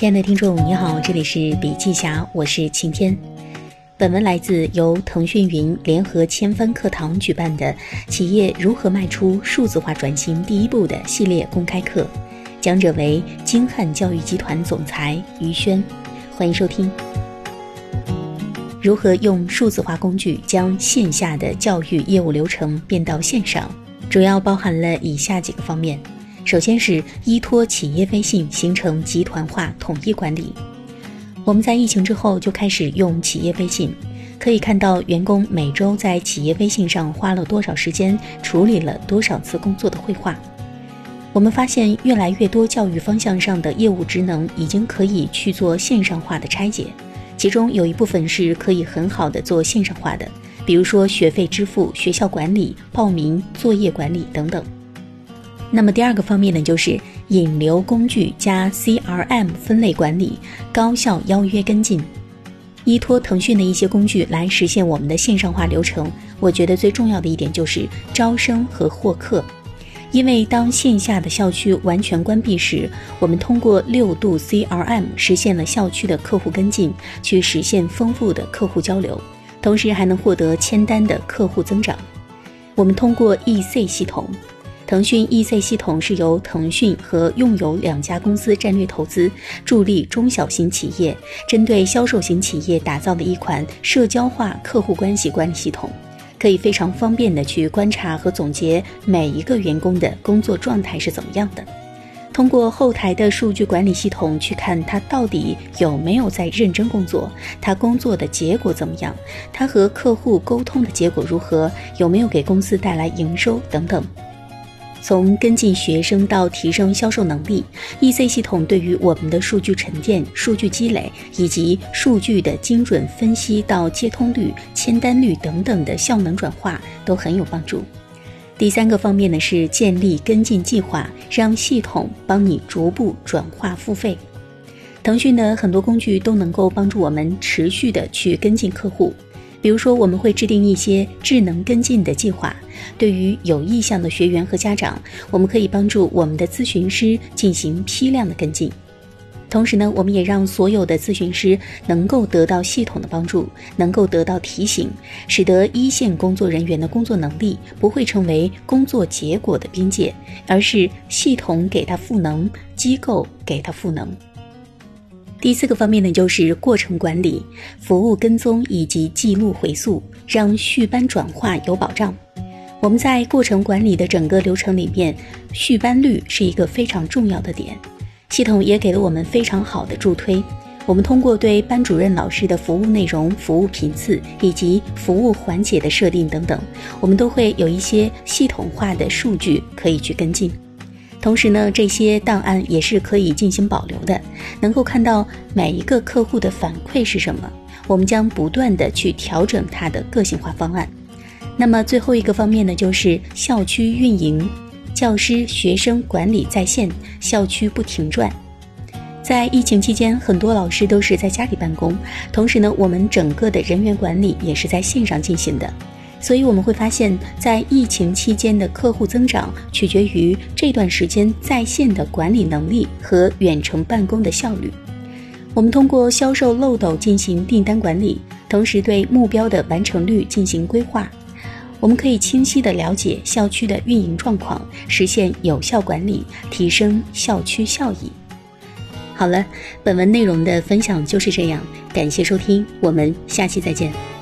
亲爱的听众，你好，这里是笔记侠，我是晴天。本文来自由腾讯云联合千帆课堂举办的“企业如何迈出数字化转型第一步”的系列公开课，讲者为金汉教育集团总裁于轩，欢迎收听。如何用数字化工具将线下的教育业务流程变到线上？主要包含了以下几个方面。首先是依托企业微信形成集团化统一管理。我们在疫情之后就开始用企业微信，可以看到员工每周在企业微信上花了多少时间，处理了多少次工作的绘画。我们发现越来越多教育方向上的业务职能已经可以去做线上化的拆解，其中有一部分是可以很好的做线上化的，比如说学费支付、学校管理、报名、作业管理等等。那么第二个方面呢，就是引流工具加 CRM 分类管理，高效邀约跟进，依托腾讯的一些工具来实现我们的线上化流程。我觉得最重要的一点就是招生和获客，因为当线下的校区完全关闭时，我们通过六度 CRM 实现了校区的客户跟进，去实现丰富的客户交流，同时还能获得签单的客户增长。我们通过 EC 系统。腾讯 EC 系统是由腾讯和用友两家公司战略投资，助力中小型企业针对销售型企业打造的一款社交化客户关系管理系统，可以非常方便的去观察和总结每一个员工的工作状态是怎么样的，通过后台的数据管理系统去看他到底有没有在认真工作，他工作的结果怎么样，他和客户沟通的结果如何，有没有给公司带来营收等等。从跟进学生到提升销售能力，EC 系统对于我们的数据沉淀、数据积累以及数据的精准分析到接通率、签单率等等的效能转化都很有帮助。第三个方面呢是建立跟进计划，让系统帮你逐步转化付费。腾讯的很多工具都能够帮助我们持续的去跟进客户。比如说，我们会制定一些智能跟进的计划。对于有意向的学员和家长，我们可以帮助我们的咨询师进行批量的跟进。同时呢，我们也让所有的咨询师能够得到系统的帮助，能够得到提醒，使得一线工作人员的工作能力不会成为工作结果的边界，而是系统给他赋能，机构给他赋能。第四个方面呢，就是过程管理、服务跟踪以及记录回溯，让续班转化有保障。我们在过程管理的整个流程里面，续班率是一个非常重要的点。系统也给了我们非常好的助推。我们通过对班主任老师的服务内容、服务频次以及服务环节的设定等等，我们都会有一些系统化的数据可以去跟进。同时呢，这些档案也是可以进行保留的，能够看到每一个客户的反馈是什么。我们将不断的去调整它的个性化方案。那么最后一个方面呢，就是校区运营，教师、学生管理在线，校区不停转。在疫情期间，很多老师都是在家里办公，同时呢，我们整个的人员管理也是在线上进行的。所以我们会发现，在疫情期间的客户增长取决于这段时间在线的管理能力和远程办公的效率。我们通过销售漏斗进行订单管理，同时对目标的完成率进行规划。我们可以清晰地了解校区的运营状况，实现有效管理，提升校区效益。好了，本文内容的分享就是这样，感谢收听，我们下期再见。